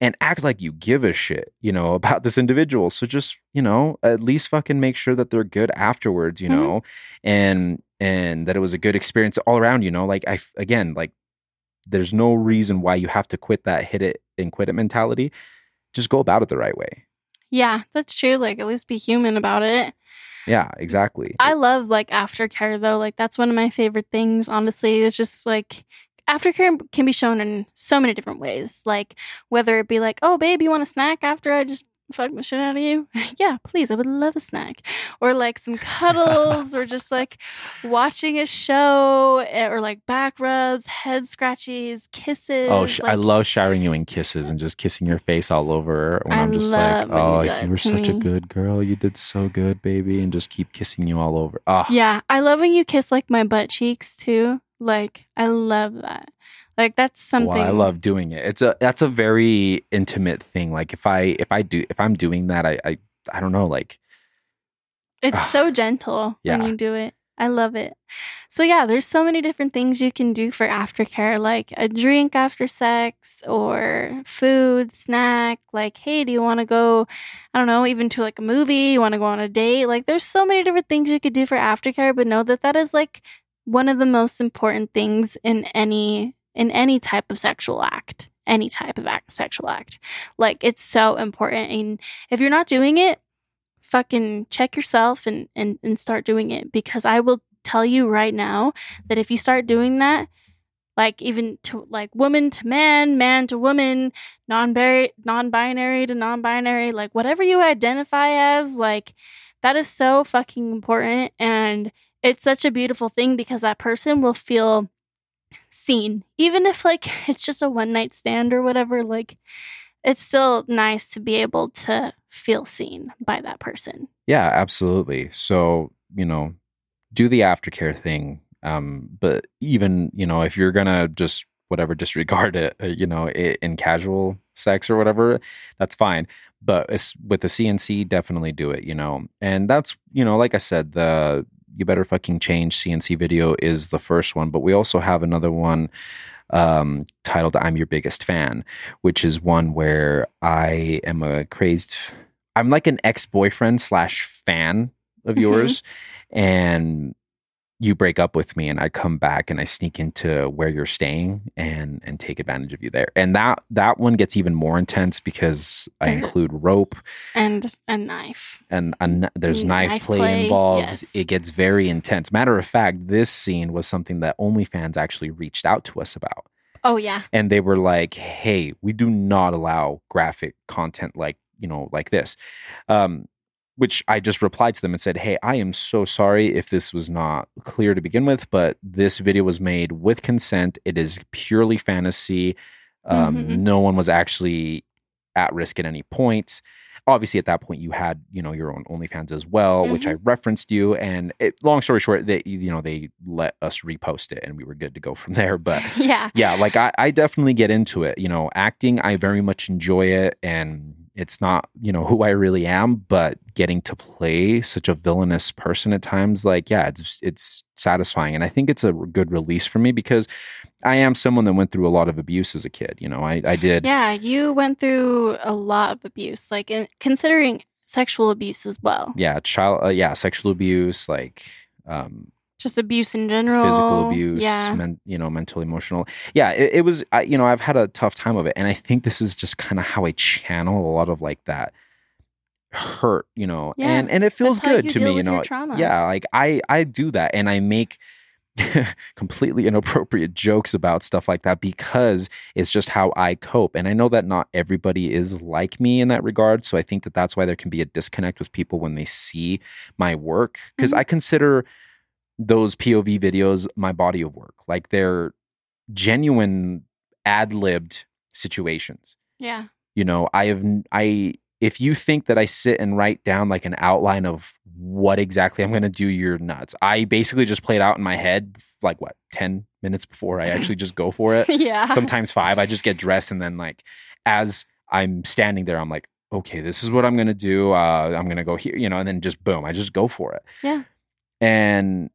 S1: and act like you give a shit, you know, about this individual. So just, you know, at least fucking make sure that they're good afterwards, you
S2: Mhm.
S1: know, and and that it was a good experience all around, you know. Like I again, like there's no reason why you have to quit that hit it and quit it mentality. Just go about it the right way.
S2: Yeah, that's true. Like, at least be human about it.
S1: Yeah, exactly.
S2: I love like aftercare though. Like that's one of my favorite things. Honestly, it's just like aftercare can be shown in so many different ways. Like whether it be like, oh babe, you want a snack after I just fuck the shit out of you? yeah, please. I would love a snack. Or like some cuddles, or just like watching a show, eh, or like back rubs, head scratchies, kisses.
S1: Oh, sh- I love showering you in kisses and just kissing your face all over when
S2: I
S1: am just like,
S2: you
S1: oh, you,
S2: that
S1: were such a good girl. You did so good, baby, and just keep kissing you all over. Oh,
S2: Yeah, I love when you kiss like my butt cheeks too. Like I love that. Like that's oh, something.
S1: Well, I love doing it. It's a that's a very intimate thing. Like if I if I do if I'm doing that, I I, I don't know. Like
S2: It's ah. so gentle
S1: Yeah.
S2: when you do it. I love it. So yeah, there's so many different things you can do for aftercare, like a drink after sex or food, snack. Like, hey, do you want to go? I don't know, even to like a movie. You want to go on a date? Like, there's so many different things you could do for aftercare. But know that that is like one of the most important things in any in any type of sexual act, any type of act, sexual act. Like, it's so important. And if you're not doing it, fucking check yourself and, and and start doing it because I will tell you right now that if you start doing that like even to like woman to man, man to woman, non-binary non-binary to non-binary, like whatever you identify as, like that is so fucking important and it's such a beautiful thing because that person will feel seen even if like it's just a one night stand or whatever like it's still nice to be able to feel seen by that person.
S1: yeah, absolutely. So you know, do the aftercare thing. Um, but even you know, if you're gonna just whatever disregard it, uh, you know, i in casual sex or whatever, that's fine. But with the CNC, definitely do it. You know, and that's you know, like I said, the you better fucking change CNC video is the first one, but we also have another one um, titled "I'm Your Biggest Fan," which is one where I am a crazed. I'm like an ex boyfriend slash fan of
S2: Mhm.
S1: yours, and you break up with me, and I come back and I sneak into where you're staying and and take advantage of you there. And that that one gets even more intense because I include rope
S2: And a knife.
S1: and a there's knife,
S2: Knife
S1: play,
S2: play,
S1: involved.
S2: yes.
S1: It gets very intense. Matter of fact, this scene was something that OnlyFans actually reached out to us about.
S2: Oh yeah.
S1: And they were like, hey, we do not allow graphic content like, you know, like this. Um, which I just replied to them and said, hey, I am so sorry if this was not clear to begin with, but this video was made with consent. It is purely fantasy. Um,
S2: Mhm.
S1: No one was actually at risk at any point. Obviously, at that point, you had you know your own OnlyFans as well, which I referenced you. And it, long story short, they you know they let us repost it, and we were good to go from there. But
S2: yeah.
S1: yeah, like I, I definitely get into it. You know, acting, I very much enjoy it, and it's not you know who I really am, but getting to play such a villainous person at times, like yeah, it's it's satisfying, and I think it's a good release for me because I am someone that went through a lot of abuse as a kid. You know, I I did.
S2: Yeah, you went through a lot of abuse, like in, considering sexual abuse as well.
S1: Yeah, child, uh, yeah, sexual abuse, like um,
S2: Just abuse in general.
S1: physical abuse,
S2: Yeah.
S1: men, you know, mental, emotional. Yeah, it, it was. I, you know, I've had a tough time of it, and I think this is just kind of how I channel a lot of like that hurt, you know,
S2: Yeah,
S1: and and it feels
S2: That's
S1: good to me, you know.
S2: trauma.
S1: Yeah, like I I do that, and I make. completely inappropriate jokes about stuff like that because it's just how I cope. And I know that not everybody is like me in that regard. So I think that that's why there can be a disconnect with people when they see my work because
S2: Mhm.
S1: I consider those POV videos my body of work. Like they're genuine ad libbed situations.
S2: Yeah.
S1: You know, I have, I, if you think that I sit and write down like an outline of what exactly I'm going to do, you're nuts. I basically just play it out in my head, like what, 10 minutes before I actually just go for it.
S2: yeah.
S1: Sometimes five. I just get dressed and then, like, as I'm standing there, I'm like, okay, this is what I'm going to do. Uh, I'm going to go here, you know, and then just boom, I just go for it
S2: Yeah.
S1: and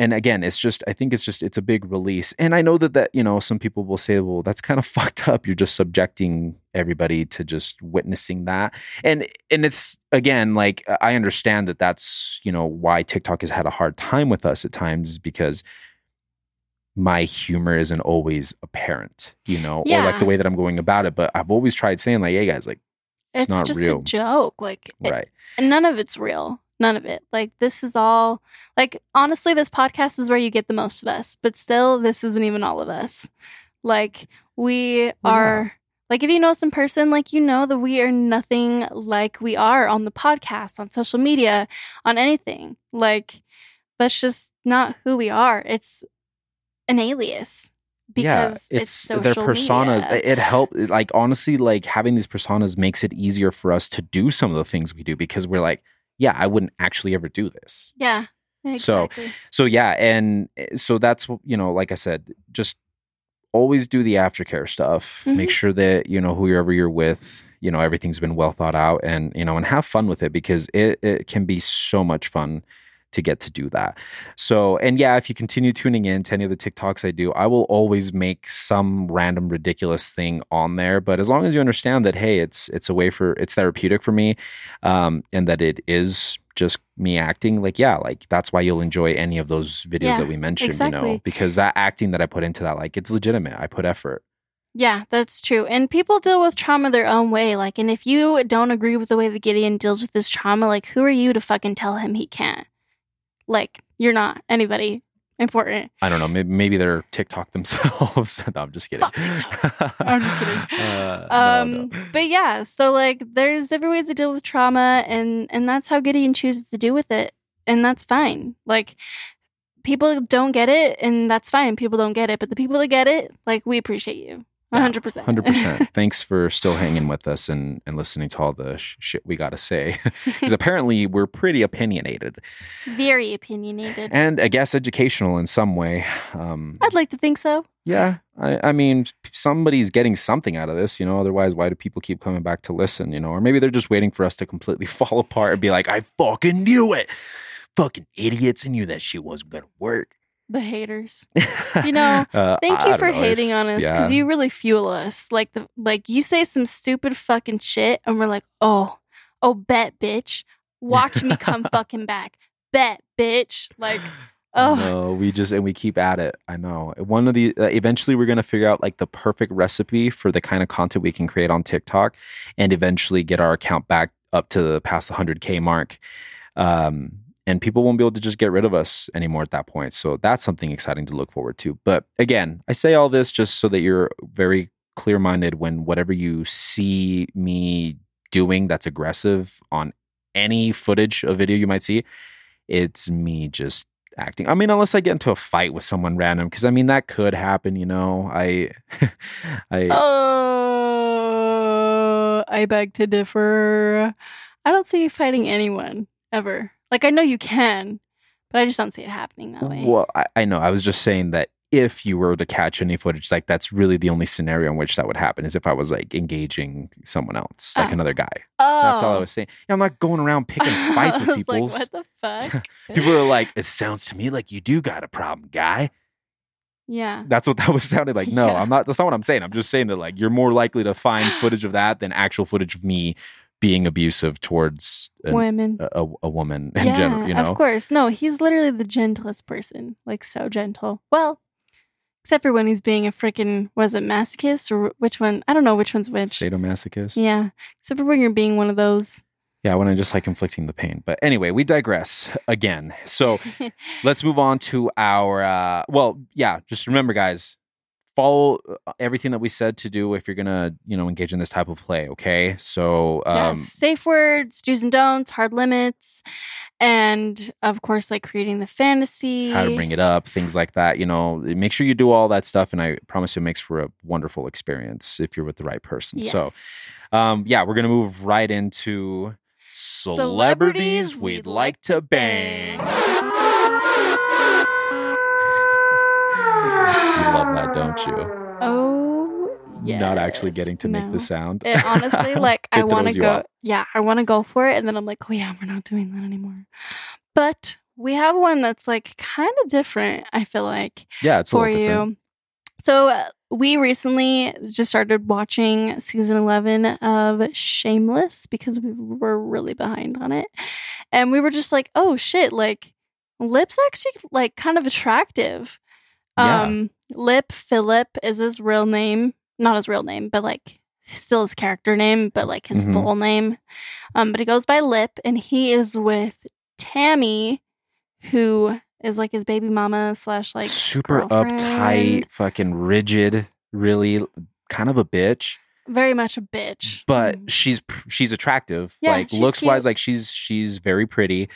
S1: and again, it's just I think it's just it's a big release. And I know that that, you know, some people will say, well, that's kind of fucked up. You're just subjecting everybody to just witnessing that. And and it's again, like I understand that that's, you know, why TikTok has had a hard time with us at times because my humor isn't always apparent, you know, or like the way that I'm going about it. But I've always tried saying, like, hey guys, like,
S2: It's,
S1: not
S2: just
S1: real.
S2: a joke. Like, it-
S1: right.
S2: and none of it's real. None of it. Like, this is all, like, honestly, this podcast is where you get the most of us, but still, this isn't even all of us. Like, we
S1: Well, yeah.
S2: are, like, if you know us in person, like, you know that we are nothing like we are on the podcast, on social media, on anything. Like, that's just not who we are. It's an alias because it's, social
S1: their personas.
S2: media.
S1: It helped. Like honestly, like having these personas makes it easier for us to do some of the things we do because we're like, yeah, I wouldn't actually ever do this.
S2: Yeah.
S1: So,
S2: Exactly.
S1: So yeah, and eh, so that's you know, like I said, just always do the aftercare stuff.
S2: Mhm.
S1: Make sure that you know whoever you're with, you know, everything's been well thought out, and you know, and have fun with it because it it can be so much fun to get to do that. So, and yeah, if you continue tuning in to any of the TikToks I do, I will always make some random ridiculous thing on there. But as long as you understand that, hey, it's it's a way for it's therapeutic for me, um, and that it is just me acting, like yeah, like that's why you'll enjoy any of those videos
S2: Yeah,
S1: that we mentioned, you know, because that acting that I put into that, like it's legitimate. I put effort.
S2: Yeah, that's true. And people deal with trauma their own way. Like, and if you don't agree with the way that Gideon deals with this trauma, like, who are you to fucking tell him he can't? Like, you're not anybody important.
S1: I don't know. Maybe, maybe they're TikTok themselves. no, I'm just kidding.
S2: I'm just kidding.
S1: Uh,
S2: um,
S1: no.
S2: but yeah, so like, there's different ways to deal with trauma, and and that's how Gideon chooses to deal with it, and that's fine. Like, people don't get it, and that's fine. People don't get it, but the people that get it, like, we appreciate you, hundred percent,
S1: Hundred percent. Thanks for still hanging with us and, and listening to all the sh- shit we got to say. Because apparently we're pretty opinionated
S2: Very opinionated.
S1: and I guess educational in some way. Um,
S2: I'd like to think so.
S1: yeah, I, I mean, somebody's getting something out of this, you know. Otherwise, why do people keep coming back to listen, you know? Or maybe they're just waiting for us to completely fall apart and be like, "I fucking knew it, fucking idiots! I knew that shit wasn't gonna work."
S2: The haters. You know,
S1: Uh,
S2: Thank you for
S1: know if-
S2: hating on us because
S1: yeah.
S2: you really fuel us. Like the like you say some stupid fucking shit and we're like, oh, oh, bet, bitch. Watch me come fucking back. Bet, bitch. Like, oh,
S1: No, we just and we keep at it. I know. One of the uh, eventually we're gonna figure out like the perfect recipe for the kind of content we can create on TikTok, and eventually get our account back up to the past the hundred k mark. Um, and people won't be able to just get rid of us anymore at that point. So that's something exciting to look forward to. But again, I say all this just so that you're very clear minded when whatever you see me doing that's aggressive on any footage of video you might see, it's me just acting. I mean, unless I get into a fight with someone random, because I mean that could happen. You know, I, I,
S2: oh, I beg to differ. I don't see you fighting anyone ever. Like, I know you can, but I just don't see it happening that way.
S1: well, I, I know. I was just saying that if you were to catch any footage, like that's really the only scenario in which that would happen is if I was like engaging someone else, ah. like
S2: Oh.
S1: another guy.
S2: Oh,
S1: That's all I oh. was saying. Yeah, I'm not going around picking fights with people.
S2: Like, what the fuck?
S1: people are like, it sounds to me like you do got a problem, guy.
S2: yeah.
S1: That's what that was sounding like. No,
S2: Yeah.
S1: I'm not. That's not what I'm saying. I'm just saying that like you're more likely to find footage of that than actual footage of me being abusive towards an,
S2: Women.
S1: a, a, woman in
S2: yeah,
S1: general. You know,
S2: of course. No, he's literally the gentlest person. Like so gentle. Well, except for when he's being a freaking was it masochist or which one? I don't know which one's which.
S1: sadomasochist.
S2: Yeah, except for when you're being one of those.
S1: Yeah, when I just like inflicting the pain. But anyway, we digress again. So let's move on to our. Uh, well, yeah, just remember, guys, follow uh, everything that we said to do if you're gonna, you know, engage in this type of play. Okay, so um,
S2: yes, safe words, do's and don'ts, hard limits, and of course, like creating the fantasy.
S1: how to bring it up, things like that. You know, make sure you do all that stuff, and I promise you, it makes for a wonderful experience if you're with the right person.
S2: Yes.
S1: So, um, yeah, we're gonna move right into celebrities we'd like to bang. You love that, don't you?
S2: Oh, yes.
S1: Not actually getting to make the sound.
S2: It, honestly, like I
S1: It
S2: want to
S1: you
S2: go.
S1: off.
S2: Yeah, I want to go for it, and then I'm like, oh yeah, we're not doing that anymore. But we have one that's like kind of different, I feel like,
S1: Yeah, it's a
S2: for
S1: little different.
S2: you. So uh, we recently just started watching season 11 of Shameless because we were really behind on it. And we were just like, oh shit, like Lip's actually like kind of attractive.
S1: Yeah.
S2: Um Lip Philip is his real name. Not his real name, but like still his character name, but like his
S1: Mhm.
S2: full name. Um, but he goes by Lip and he is with Tammy, who is like his baby mama slash like
S1: Super
S2: girlfriend.
S1: uptight, fucking rigid, really kind of a bitch.
S2: very much a bitch.
S1: but
S2: Mm.
S1: she's she's attractive
S2: Yeah,
S1: like looks wise like she's she's very pretty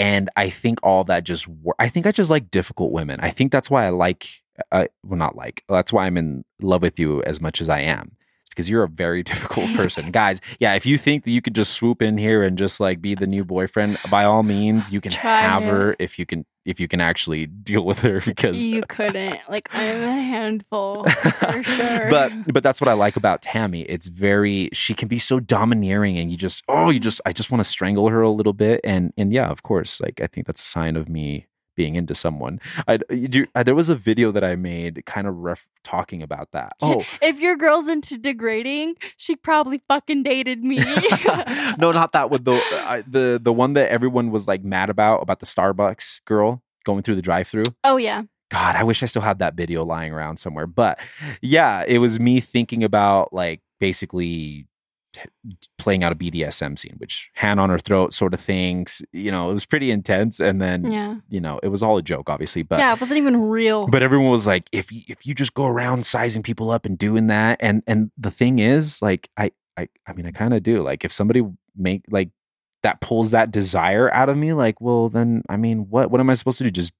S1: and i think all that just wor- i think i just like difficult women. I think that's why i like uh, well not like that's why i'm in love with you as much as i am because you're a very difficult person guys yeah if you think that you could just swoop in here and just like be the new boyfriend by all means you can
S2: Try
S1: have
S2: it.
S1: her if you can if you can actually deal with her because
S2: you couldn't. Like I'm a handful for sure.
S1: but but that's what I like about Tammy. It's very she can be so domineering, and you just oh you just I just want to strangle her a little bit, and and yeah, of course, like I think that's a sign of me being into someone. I you do, I, there was a video that I made kind of ref, talking about that. Oh.
S2: if your girl's into degrading, she probably fucking dated me.
S1: no, not that one. The I, the the one that everyone was like mad about about the Starbucks girl going through the drive-through.
S2: oh yeah.
S1: God, I wish I still had that video lying around somewhere. But yeah, it was me thinking about like basically playing out a BDSM scene, which hand on her throat sort of things. You know, it was pretty intense. And then,
S2: Yeah.
S1: you know, it was all a joke, obviously. But
S2: yeah, it wasn't even real.
S1: but everyone was like, if you, if you just go around sizing people up and doing that, and and the thing is, like, I I I mean, I kind of do. Like, if somebody make like that pulls that desire out of me, like, well, then I mean, what what am I supposed to do? Just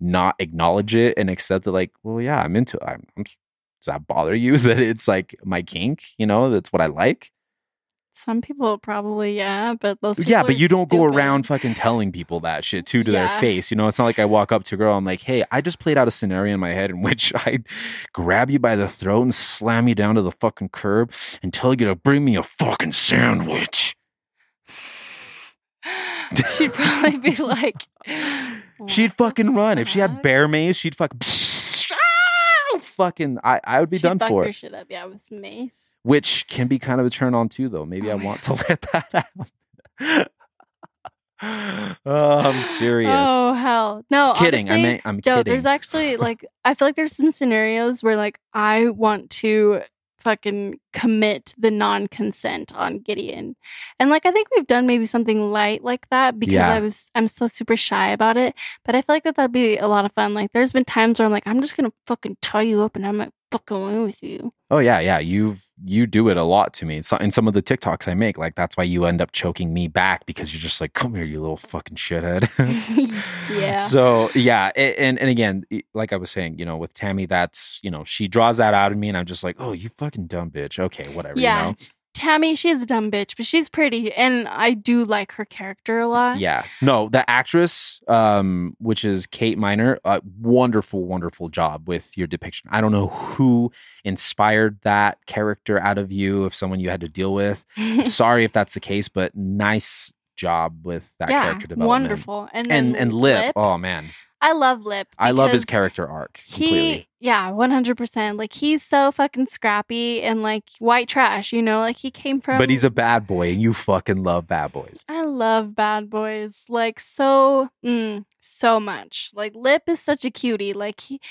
S1: not acknowledge it and accept it? Like, well, yeah, I'm into. It. I'm, I'm does that bother you that it's like my kink? You know, that's what I like.
S2: Some people probably, yeah, but those people
S1: yeah, but you don't go around fucking telling people that shit too to their face. You know, it's not like I walk up to a girl, I'm like, hey, I just played out a scenario in my head in which I grab you by the throat and slam you down to the fucking curb and tell you to bring me a fucking sandwich.
S2: She'd probably be like,
S1: She'd fucking run. If she had bear mace, she'd fucking fucking I, I would be
S2: She'd
S1: done for
S2: your
S1: it.
S2: shit up, yeah, with mace.
S1: Which can be kind of a turn on too though. Maybe
S2: Oh
S1: I want to let that out. oh, I'm serious.
S2: Oh hell, no!
S1: kidding.
S2: honestly,
S1: I mean, I'm
S2: No,
S1: kidding.
S2: there's actually like I feel like there's some scenarios where like I want to fucking commit the non-consent on Gideon. And like I think we've done maybe something light like that because
S1: Yeah.
S2: I was I'm so super shy about it. But I feel like that that'd be a lot of fun. Like there's been times where I'm like, I'm just gonna fucking tie you up and I'm fucking away with you.
S1: Oh yeah, yeah. You you do it a lot to me. So in some of the TikToks I make, like that's why you end up choking me back because you're just like, come here, you little fucking shithead.
S2: Yeah.
S1: So yeah, a- and and again, like I was saying, you know, with Tammy, that's you know, she draws that out of me, and I'm just like, oh, you fucking dumb bitch. Okay, whatever.
S2: Yeah.
S1: You know?
S2: Tammy, she's a dumb bitch, but she's pretty and I do like her character a lot.
S1: Yeah. No, the actress, um, which is Kate Miner, uh, wonderful, wonderful job with your depiction. I don't know who inspired that character out of you, if someone you had to deal with. Sorry if that's the case, but nice job with that
S2: yeah,
S1: character development.
S2: wonderful. And
S1: And and Lip, oh man,
S2: I love Lip.
S1: I love his character arc
S2: He, yeah, one hundred percent. Like he's so fucking scrappy and like white trash. You know, like he came from.
S1: But he's a bad boy, and you fucking love bad boys.
S2: I love bad boys like so, mm, so much. Like Lip is such a cutie. Like he,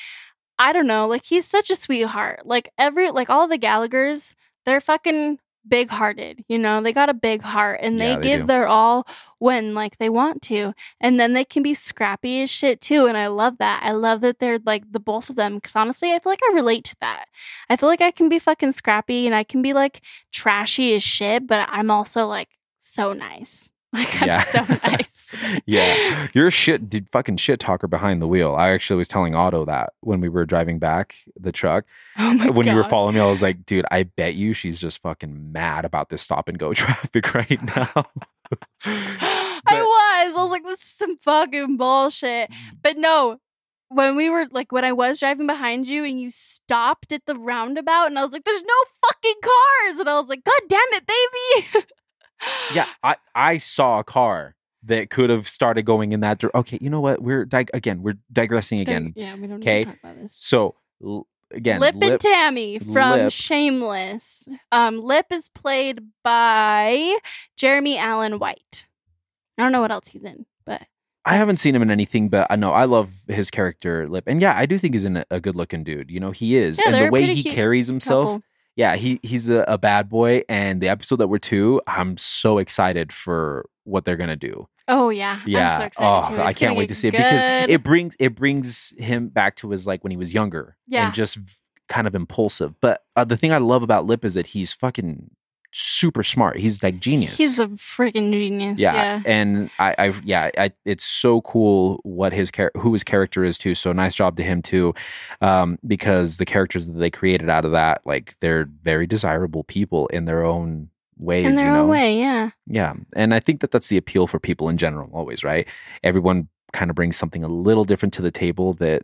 S2: I don't know. Like he's such a sweetheart. Like every like all the Gallagher's, they're fucking big hearted. You know, they got a big heart and they
S1: Yeah, they
S2: give
S1: do.
S2: their all when like they want to, and then they can be scrappy as shit too. And I love that. I love that they're like the both of them because honestly, I feel like I relate to that. I feel like I can be fucking scrappy and I can be like trashy as shit, but I'm also like so nice. Like I'm
S1: Yeah.
S2: so nice.
S1: Yeah, you're a shit, dude, fucking shit talker behind the wheel. I actually was telling Otto that when we were driving back the truck.
S2: Oh my
S1: when you were following me, I was like, dude, I bet you she's just fucking mad about this stop and go traffic right now.
S2: I was. I was like, this is some fucking bullshit. But no, when we were like, when I was driving behind you and you stopped at the roundabout, and I was like, there's no fucking cars. And I was like, God damn it, baby.
S1: Yeah, I, I saw a car that could have started going in that. dir- Okay, you know what? We're dig- again, we're digressing
S2: Dig-
S1: again.
S2: yeah, we don't need
S1: Okay.
S2: to talk about this.
S1: So l- again,
S2: Lip, and Tammy from
S1: Lip.
S2: Shameless. Um, Lip is played by Jeremy Allen White. I don't know what else he's in, but
S1: I haven't seen him in anything, but I know I love his character, Lip, and yeah, I do think he's in a, a good-looking dude. You know, he is,
S2: Yeah,
S1: and the way he carries himself.
S2: couple.
S1: Yeah, he he's a, a bad boy, and the episode that we're to, I'm so excited for what they're gonna do.
S2: Oh yeah,
S1: Yeah,
S2: I'm so excited
S1: oh. I can't wait to see it because it brings it brings him back to his like when he was younger,
S2: Yeah.
S1: and just kind of impulsive. But uh, the thing I love about Lip is that he's fucking super smart. He's like genius.
S2: He's a freaking genius.
S1: yeah,
S2: Yeah.
S1: and I, I, yeah, I, it's so cool what his char- who his character is too. So nice job to him too, um, because the characters that they created out of that, like they're very desirable people in their own ways.
S2: In their
S1: you know,
S2: own way, yeah.
S1: yeah, and I think that that's the appeal for people in general. Always, right? Everyone kind of brings something a little different to the table that,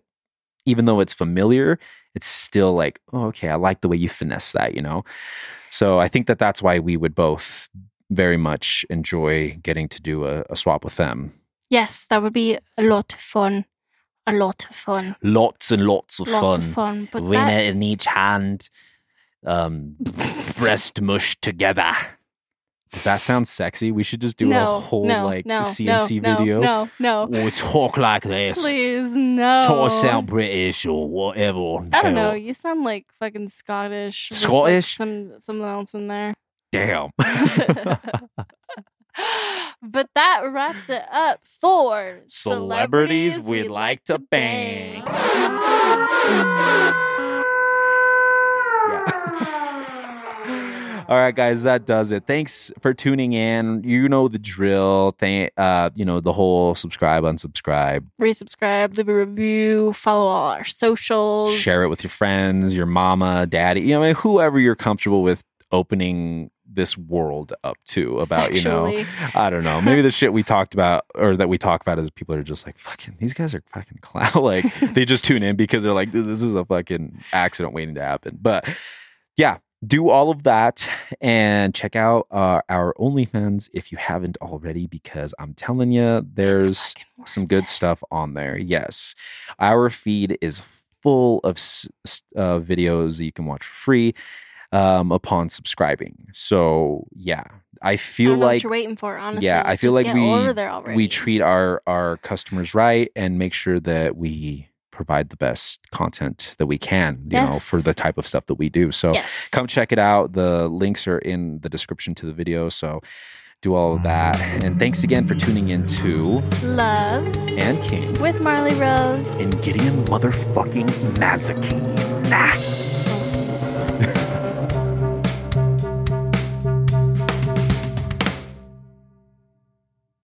S1: even though it's familiar, it's still like, oh, okay, I like the way you finesse that. You know, so I think that that's why we would both very much enjoy getting to do a, a swap with them.
S2: Yes, that would be a lot of fun. A lot of fun.
S1: Lots and lots of
S2: Lots
S1: fun.
S2: of fun. But
S1: Winner
S2: that,
S1: in each hand, um, breast mush together. Does that sound sexy? We should just do
S2: no,
S1: a whole
S2: no,
S1: like
S2: no,
S1: CNC
S2: no,
S1: video.
S2: No, no, no.
S1: Or talk like this.
S2: Please, no.
S1: To sound British or whatever.
S2: I don't know. You sound like fucking Scottish.
S1: Scottish?
S2: some something else in there.
S1: Damn.
S2: but that wraps it up for
S1: Celebrities we'd like to bang. Yeah. All right, guys, that does it. Thanks for tuning in. You know the drill. Thank, uh, you know the whole subscribe, unsubscribe,
S2: Resubscribe, leave a review, follow all our socials.
S1: share it with your friends, your mama, daddy, you know, whoever you're comfortable with opening this world up to about, you know, I don't know. Maybe the shit we talked about or that we talk about is people are just like, fucking, these guys are fucking clown. like they just tune in because they're like, this is a fucking accident waiting to happen. But yeah, do all of that and check out uh, our OnlyFans if you haven't already, because I'm telling you, there's some good stuff on there. Yes. Our feed is full of uh, videos that you can watch for free um, upon subscribing. So, yeah, I
S2: I
S1: feel
S2: know
S1: like
S2: you're waiting for, honestly.
S1: yeah, I feel
S2: Just
S1: like we we treat our our customers right and make sure that we provide the best content that we can, you know, for the type of stuff that we do. So
S2: yes.
S1: come check it out. The links are in the description to the video. So do all of that. And thanks again for tuning in to
S2: Love
S1: And Kink
S2: with Marley Rose.
S1: and Gideon motherfucking Mazikeen. Nah.